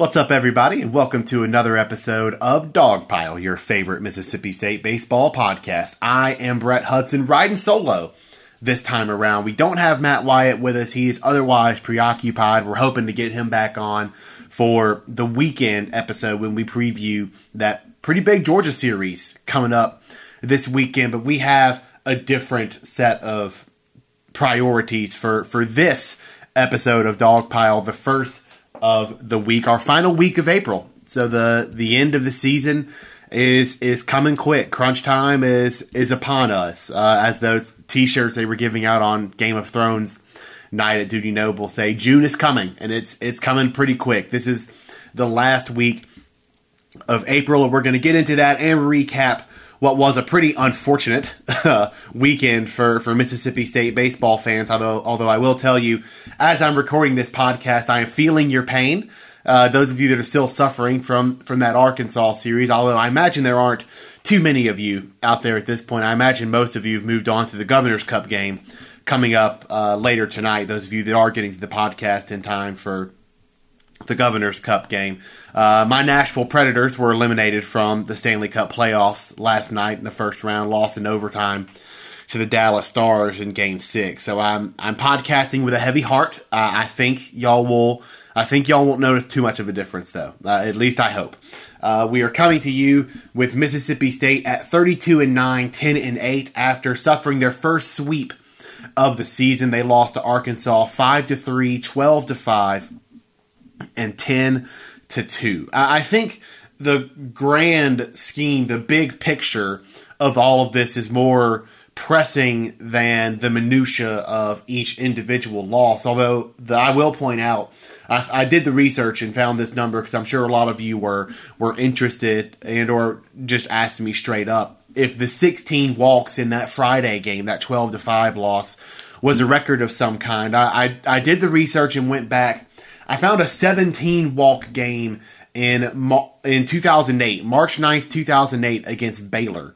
What's up, everybody, and welcome to another episode of Dogpile, your favorite Mississippi State baseball podcast. I am Brett Hudson, riding solo this time around. We don't have Matt Wyatt with us. He is otherwise preoccupied. We're hoping to get him back on for the weekend episode when we preview that pretty big Georgia series coming up this weekend. But we have a different set of priorities for, for this episode of Dogpile, the first of the week, our final week of April. So the the end of the season is is coming quick. Crunch time is is upon us. Uh, as those T-shirts they were giving out on Game of Thrones night at Dudy Noble say, June is coming, and it's it's coming pretty quick. This is the last week of April, and we're going to get into that and recap what was a pretty unfortunate uh, weekend for, for Mississippi State baseball fans. Although, although I will tell you, as I'm recording this podcast, I am feeling your pain. Uh, those of you that are still suffering from from that Arkansas series, although I imagine there aren't too many of you out there at this point. I imagine most of you have moved on to the Governor's Cup game coming up uh, later tonight. Those of you that are getting to the podcast in time for the Governor's Cup game. Uh, my Nashville Predators were eliminated from the Stanley Cup playoffs last night in the first round, lost in overtime to the Dallas Stars in Game Six. So I'm I'm podcasting with a heavy heart. Uh, I think y'all will. I think y'all won't notice too much of a difference, though. Uh, at least I hope. Uh, we are coming to you with Mississippi State at 32 and 9, 10 and 8 after suffering their first sweep of the season. They lost to Arkansas 5 to 3, 12 to 5 and 10 to 2. I think the grand scheme, the big picture of all of this is more pressing than the minutia of each individual loss. Although the, I will point out, I, I, did the research and found this number because I'm sure a lot of you were were interested and or just asked me straight up if the 16 walks in that Friday game, that 12 to five loss, was a record of some kind. I, I, I did the research and went back I found a 17 walk game in in 2008, March 9th, 2008 against Baylor.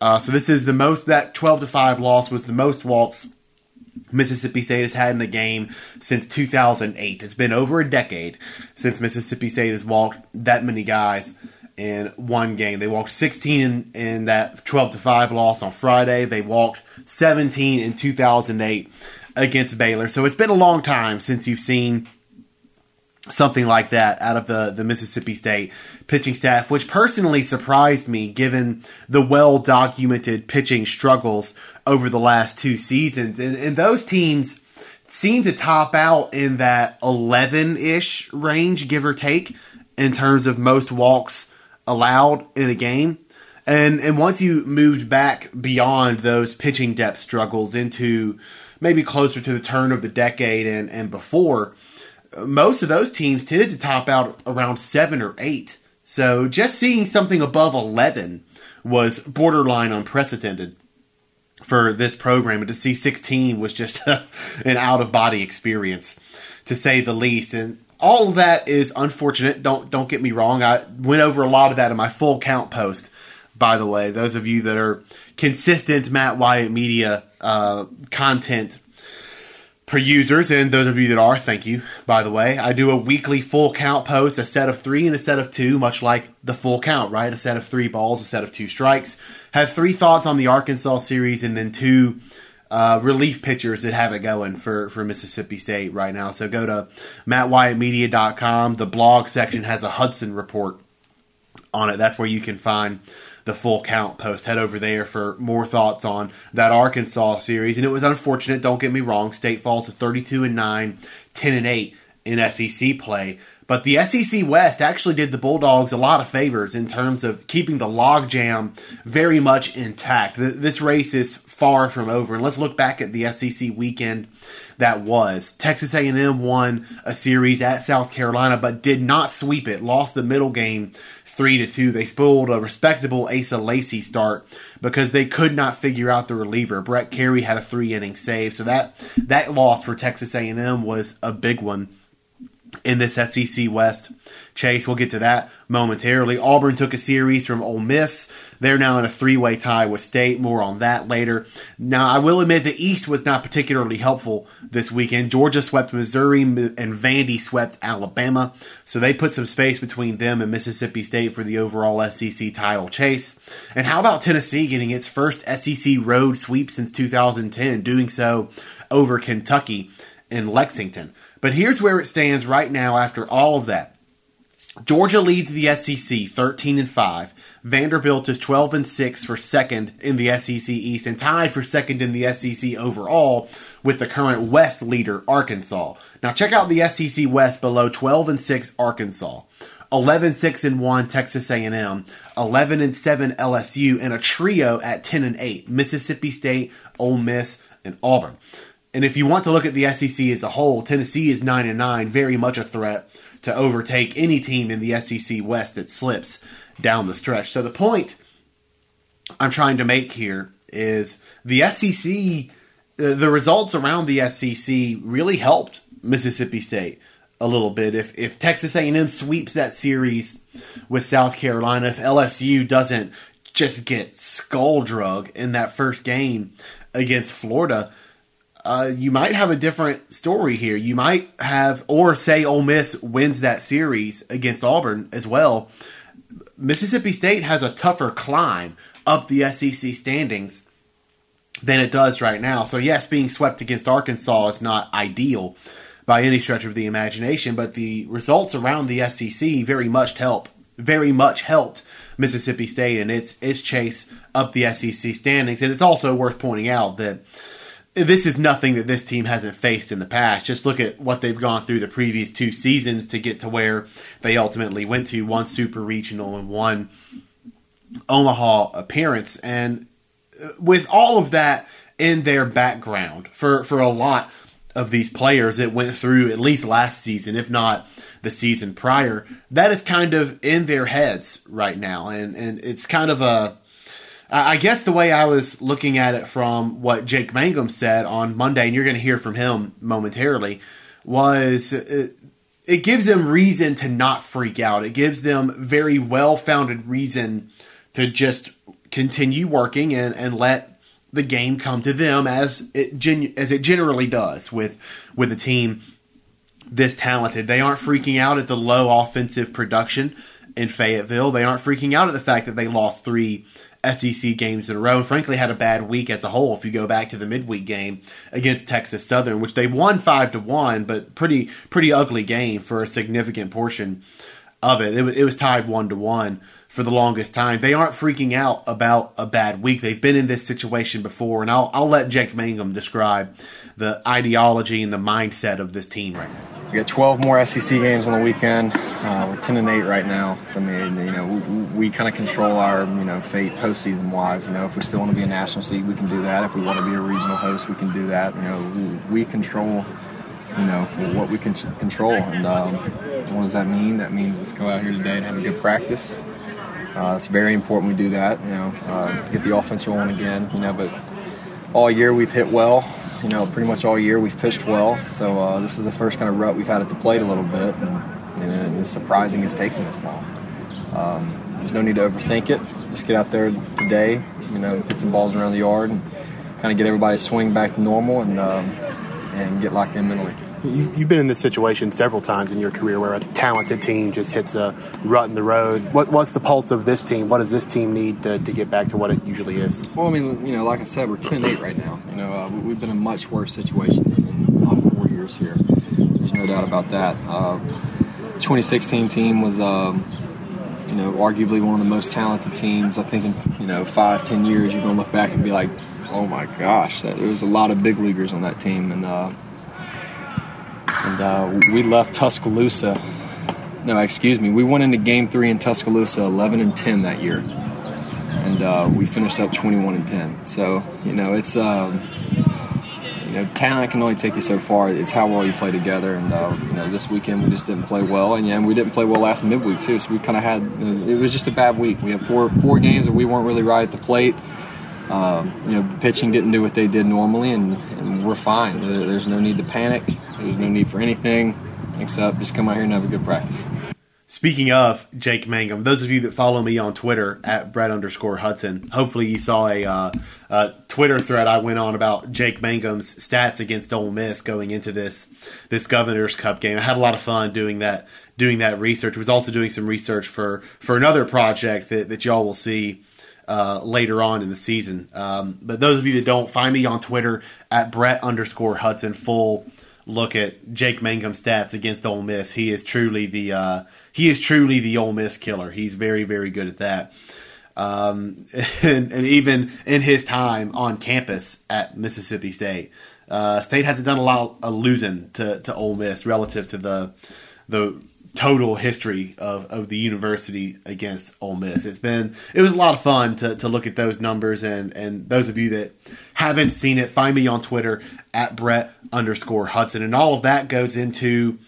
Uh, so this is the most that 12 to 5 loss was the most walks Mississippi State has had in a game since 2008. It's been over a decade since Mississippi State has walked that many guys in one game. They walked 16 in, in that 12 to 5 loss on Friday. They walked 17 in 2008 against Baylor. So it's been a long time since you've seen something like that out of the, the Mississippi State pitching staff, which personally surprised me given the well documented pitching struggles over the last two seasons. And, and those teams seem to top out in that 11 ish range, give or take, in terms of most walks allowed in a game. And and once you moved back beyond those pitching depth struggles into maybe closer to the turn of the decade and, and before, most of those teams tended to top out around seven or eight. So just seeing something above 11 was borderline unprecedented for this program. And to see 16 was just an out of body experience, to say the least. And all of that is unfortunate. Don't don't get me wrong. I went over a lot of that in my full count post. By the way, those of you that are consistent Matt Wyatt Media uh, content per users, and those of you that are, thank you, by the way. I do a weekly full count post, a set of three and a set of two, much like the full count, right? A set of three balls, a set of two strikes. Have three thoughts on the Arkansas series, and then two uh, relief pitchers that have it going for, for Mississippi State right now. So go to mattwyattmedia.com. The blog section has a Hudson report on it. That's where you can find the full count post. Head over there for more thoughts on that Arkansas series. And it was unfortunate, don't get me wrong. State falls to 32 and 9, 10 and 8 in SEC play. But the SEC West actually did the Bulldogs a lot of favors in terms of keeping the logjam very much intact. This race is far from over. And let's look back at the SEC weekend that was. Texas A&M won a series at South Carolina, but did not sweep it. Lost the middle game three to two. They spoiled a respectable Asa Lacy start because they could not figure out the reliever. Brett Kerry had a three inning save, so that that loss for Texas A&M was a big one. In this SEC West. Chase, we'll get to that momentarily. Auburn took a series from Ole Miss. They're now in a three way tie with State. More on that later. Now, I will admit the East was not particularly helpful this weekend. Georgia swept Missouri and Vandy swept Alabama. So they put some space between them and Mississippi State for the overall SEC title chase. And how about Tennessee getting its first SEC road sweep since 2010, doing so over Kentucky in Lexington? But here's where it stands right now after all of that. Georgia leads the SEC 13 and 5. Vanderbilt is 12 and 6 for second in the SEC East and tied for second in the SEC overall with the current West leader Arkansas. Now check out the SEC West below 12 and 6 Arkansas. 11 6 and 1 Texas A&M, 11 and 7 LSU and a trio at 10 and 8 Mississippi State, Ole Miss and Auburn. And if you want to look at the SEC as a whole, Tennessee is 9 and 9, very much a threat to overtake any team in the SEC West that slips down the stretch. So the point I'm trying to make here is the SEC, uh, the results around the SEC really helped Mississippi State a little bit. If if Texas A&M sweeps that series with South Carolina, if LSU doesn't just get skull drug in that first game against Florida, uh, you might have a different story here. You might have, or say Ole Miss wins that series against Auburn as well. Mississippi State has a tougher climb up the SEC standings than it does right now. So, yes, being swept against Arkansas is not ideal by any stretch of the imagination, but the results around the SEC very much help, very much helped Mississippi State and its its chase up the SEC standings. And it's also worth pointing out that this is nothing that this team hasn't faced in the past. Just look at what they've gone through the previous two seasons to get to where they ultimately went to one super regional and one Omaha appearance. And uh, with all of that in their background for, for a lot of these players that went through at least last season, if not the season prior, that is kind of in their heads right now. And, and it's kind of a I guess the way I was looking at it from what Jake Mangum said on Monday, and you're going to hear from him momentarily, was it, it gives them reason to not freak out. It gives them very well founded reason to just continue working and, and let the game come to them as it genu- as it generally does with with a team this talented. They aren't freaking out at the low offensive production in Fayetteville. They aren't freaking out at the fact that they lost three SEC games in a row, and frankly had a bad week as a whole. If you go back to the midweek game against Texas Southern, which they won five to one, but pretty pretty ugly game for a significant portion of it. It, it was tied one to one for the longest time. They aren't freaking out about a bad week. They've been in this situation before, and I'll I'll let Jake Mangum describe the ideology and the mindset of this team right now. We got 12 more SEC games on the weekend. Uh, we're 10 and 8 right now. So I mean, you know, we, we kind of control our you know fate postseason wise. You know, if we still want to be a national seed, we can do that. If we want to be a regional host, we can do that. You know, we, we control you know what we can control. And um, what does that mean? That means let's go out here today and have a good practice. Uh, it's very important we do that. You know, uh, get the offense rolling again. You know, but all year we've hit well you know, pretty much all year we've pitched well. So uh, this is the first kind of rut we've had at the plate a little bit, and, and it's surprising it's taking this long. Um, there's no need to overthink it. Just get out there today, you know, hit some balls around the yard, and kind of get everybody's swing back to normal, and um, and get locked in mentally. You've been in this situation several times in your career where a talented team just hits a rut in the road. What, what's the pulse of this team? What does this team need to, to get back to what it usually is? Well, I mean, you know, like I said, we're 10 8 right now. You know, uh, we've been in much worse situations in our four years here. There's no doubt about that. Uh, 2016 team was, um, you know, arguably one of the most talented teams. I think in, you know, five, ten years, you're going to look back and be like, oh my gosh, that, there was a lot of big leaguers on that team. And, uh, and uh, we left Tuscaloosa. No, excuse me. We went into Game Three in Tuscaloosa, 11 and 10 that year, and uh, we finished up 21 and 10. So you know, it's um, you know, talent can only take you so far. It's how well you play together. And uh, you know, this weekend we just didn't play well, and yeah, we didn't play well last midweek too. So we kind of had it was just a bad week. We had four four games that we weren't really right at the plate. Um, you know, pitching didn't do what they did normally, and, and we're fine. There, there's no need to panic. There's no need for anything. except just come out here and have a good practice. Speaking of Jake Mangum, those of you that follow me on Twitter at Brett underscore Hudson, hopefully you saw a, uh, a, Twitter thread I went on about Jake Mangum's stats against Ole Miss going into this this Governor's Cup game. I had a lot of fun doing that doing that research. I was also doing some research for for another project that, that y'all will see uh, later on in the season. Um, but those of you that don't, find me on Twitter at Brett underscore Hudson. Full look at Jake Mangum's stats against Ole Miss. He is truly the uh, he is truly the Ole Miss killer. He's very, very good at that. Um, and, and, even in his time on campus at Mississippi State, uh, State hasn't done a lot of losing to, to Ole Miss relative to the the total history of, of the university against Ole Miss. It's been it was a lot of fun to, to look at those numbers and and those of you that haven't seen it, find me on Twitter at Brett underscore Hudson, and all of that goes into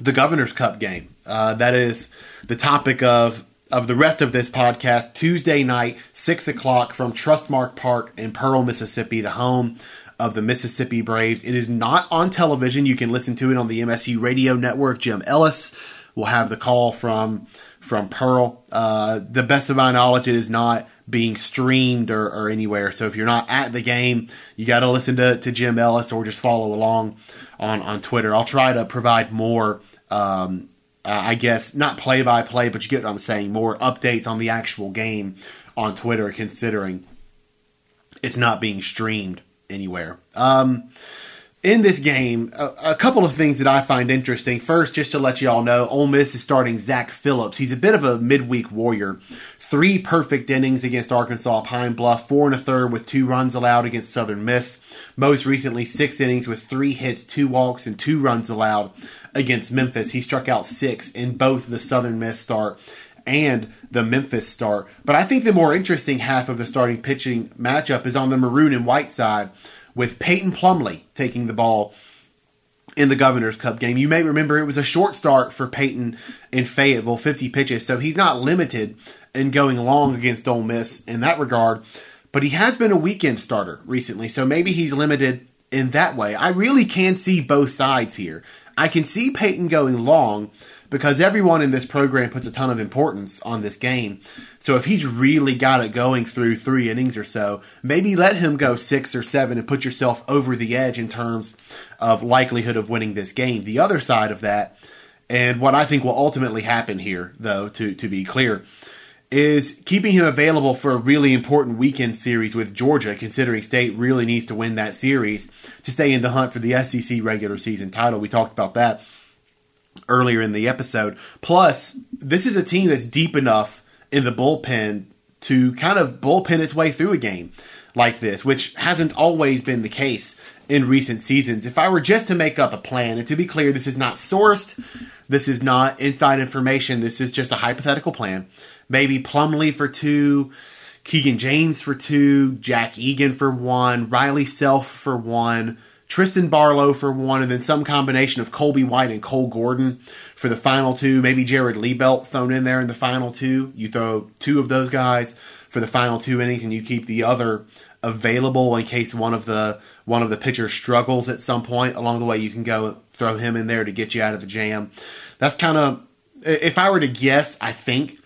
the Governor's Cup game. Uh, that is the topic of of the rest of this podcast. Tuesday night, six o'clock from Trustmark Park in Pearl, Mississippi, the home of the Mississippi Braves. It is not on television. You can listen to it on the MSU Radio Network. Jim Ellis will have the call from from Pearl. Uh, the best of my knowledge, it is not being streamed or, or anywhere. So if you're not at the game, you got to listen to, to Jim Ellis or just follow along on, on Twitter. I'll try to provide more um, uh, I guess not play by play, but you get what I'm saying. More updates on the actual game on Twitter, considering it's not being streamed anywhere. Um, in this game, a, a, couple of things that I find interesting. First, just to let you all know, Ole Miss is starting Zach Phillips. He's a bit of a midweek warrior. Three perfect innings against Arkansas Pine Bluff, four and a third with two runs allowed against Southern Miss. Most recently, six innings with three hits, two walks, and two runs allowed against Memphis. He struck out six in both the Southern Miss start and the Memphis start. But I think the more interesting half of the starting pitching matchup is on the maroon and white side with Peyton Plumlee taking the ball in the Governor's Cup game. You may remember it was a short start for Peyton in Fayetteville, 50 pitches, so he's not limited in going long against Ole Miss in that regard. But he has been a weekend starter recently, so maybe he's limited in that way. I really can see both sides here. I can see Peyton going long because everyone in this program puts a ton of importance on this game. So if he's really got it going through three innings or so, maybe let him go six or seven and put yourself over the edge in terms of likelihood of winning this game. The other side of that, and what I think will ultimately happen here, though, to, to be clear, is keeping him available for a really important weekend series with Georgia, considering State really needs to win that series to stay in the hunt for the SEC regular season title. We talked about that earlier in the episode. Plus, this is a team that's deep enough in the bullpen to kind of bullpen its way through a game like this, which hasn't always been the case in recent seasons. If I were just to make up a plan, and to be clear, this is not sourced, this is not inside information, this is just a hypothetical plan maybe Plumlee for two, Keegan James for two, Jack Eagan for one, Riley Self for one, Trysten Barlow for one, and then some combination of Colby White and Cole Gordon for the final two. Maybe Jared Liebelt thrown in there in the final two. You throw two of those guys for the final two innings, and you keep the other available in case one of the one of the pitchers struggles at some point along the way. You can go throw him in there to get you out of the jam. That's kind of if I were to guess, I think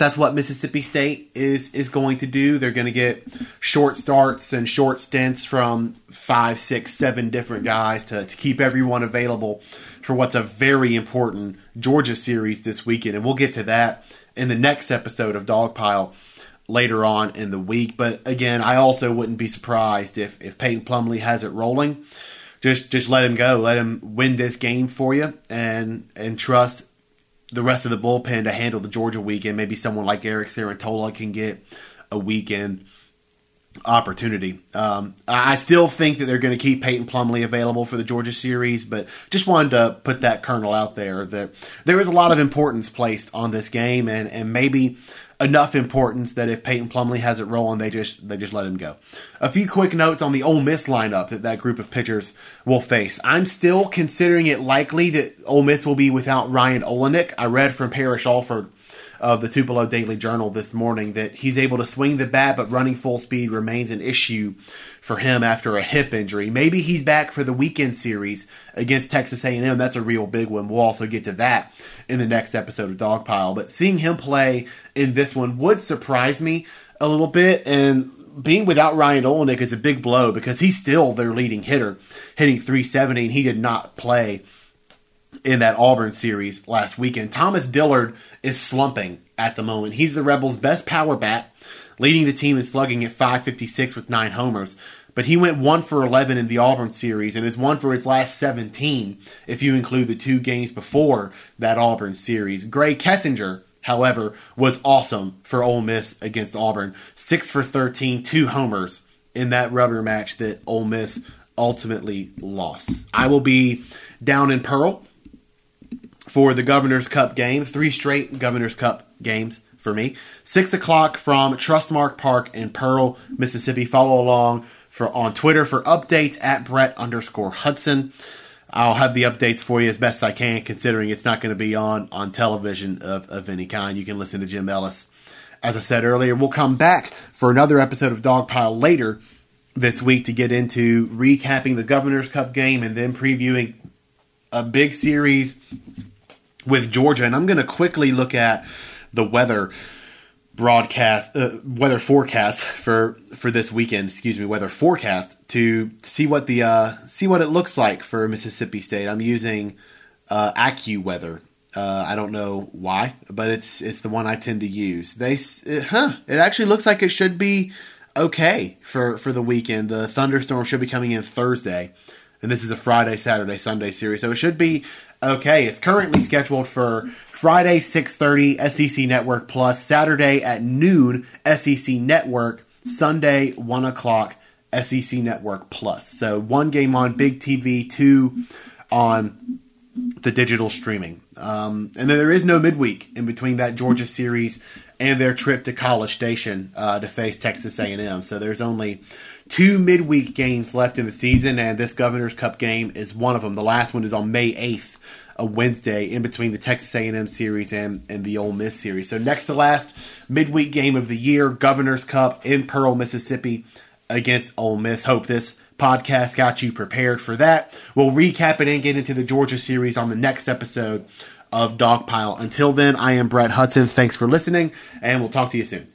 that's what Mississippi State is is going to do. They're going to get short starts and short stints from five, six, seven different guys to, to keep everyone available for what's a very important Georgia series this weekend. And we'll get to that in the next episode of Dogpile later on in the week. But again, I also wouldn't be surprised if, if Peyton Plumlee has it rolling. Just just let him go. Let him win this game for you and and trust the rest of the bullpen to handle the Georgia weekend. Maybe someone like Eric Cerantola can get a weekend opportunity. Um, I still think that they're going to keep Peyton Plumlee available for the Georgia series, but just wanted to put that kernel out there that there is a lot of importance placed on this game, and and maybe enough importance that if Peyton Plumlee has it rolling, they just they just let him go. A few quick notes on the Ole Miss lineup that that group of pitchers will face. I'm still considering it likely that Ole Miss will be without Ryan Olenek. I read from Parrish Alford of the Tupelo Daily Journal this morning that he's able to swing the bat, but running full speed remains an issue for him after a hip injury. Maybe he's back for the weekend series against Texas A&M. That's a real big one. We'll also get to that in the next episode of Dogpile. But seeing him play in this one would surprise me a little bit, and being without Ryan Olenek is a big blow because he's still their leading hitter, hitting 370, and he did not play in that Auburn series last weekend. Thomas Dillard is slumping at the moment. He's the Rebels' best power bat, leading the team in slugging at 556 with nine homers. But he went 1 for 11 in the Auburn series and is 1 for his last 17 if you include the two games before that Auburn series. Grae Kessinger, however, was awesome for Ole Miss against Auburn. 6 for 13, two homers in that rubber match that Ole Miss ultimately lost. I will be down in Pearl for the Governor's Cup game. Three straight Governor's Cup games for me. Six o'clock from Trustmark Park in Pearl, Mississippi. Follow along for on Twitter for updates at Brett underscore Hudson. I'll have the updates for you as best I can, considering it's not going to be on on television of, of any kind. You can listen to Jim Ellis. As I said earlier, we'll come back for another episode of Dogpile later this week to get into recapping the Governor's Cup game and then previewing a big series with Georgia, and I'm going to quickly look at the weather broadcast, uh, weather forecast for for this weekend. Excuse me, weather forecast to see what the uh, see what it looks like for Mississippi State. I'm using uh, AccuWeather. Uh, I don't know why, but it's it's the one I tend to use. They, huh? It actually looks like it should be okay for for the weekend. The thunderstorm should be coming in Thursday and this is a Friday, Saturday, Sunday series. So it should be okay. It's currently scheduled for Friday, 6.30, SEC Network Plus, Saturday at noon, SEC Network, Sunday, 1 o'clock, SEC Network Plus. So one game on Big TV, two on the digital streaming. Um, and then there is no midweek in between that Georgia series and their trip to College Station uh, to face Texas A&M. So there's only two midweek games left in the season, and this Governor's Cup game is one of them. The last one is on May 8th, a Wednesday, in between the Texas A&M series and, and the Ole Miss series. So next to last midweek game of the year, Governor's Cup in Pearl, Mississippi against Ole Miss. Hope this podcast got you prepared for that. We'll recap it and get into the Georgia series on the next episode of Dogpile. Until then, I am Brett Hudson. Thanks for listening, and we'll talk to you soon.